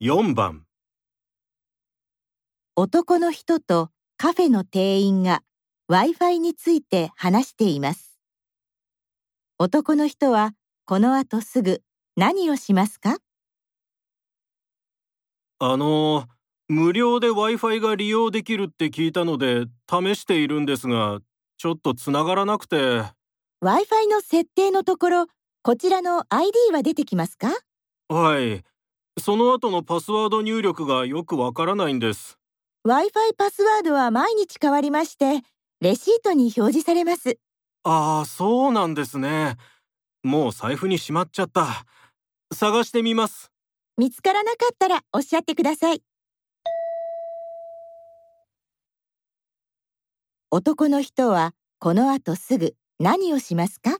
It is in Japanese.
4番。男の人とカフェの店員が Wi-Fi について話しています。男の人はこの後すぐ何をしますか？あの無料で Wi-Fi が利用できるって聞いたので試しているんですがちょっとつながらなくて。Wi-Fi の設定のところ、こちらの ID は出てきますか？はいその後のパスワード入力がよくわからないんです ?Wi-Fi パスワードは毎日変わりまして、レシートに表示されます。ああそうなんですねもう財布にしまっちゃった探してみます見つからなかったらおっしゃってください。男の人はこの後すぐ何をしますか？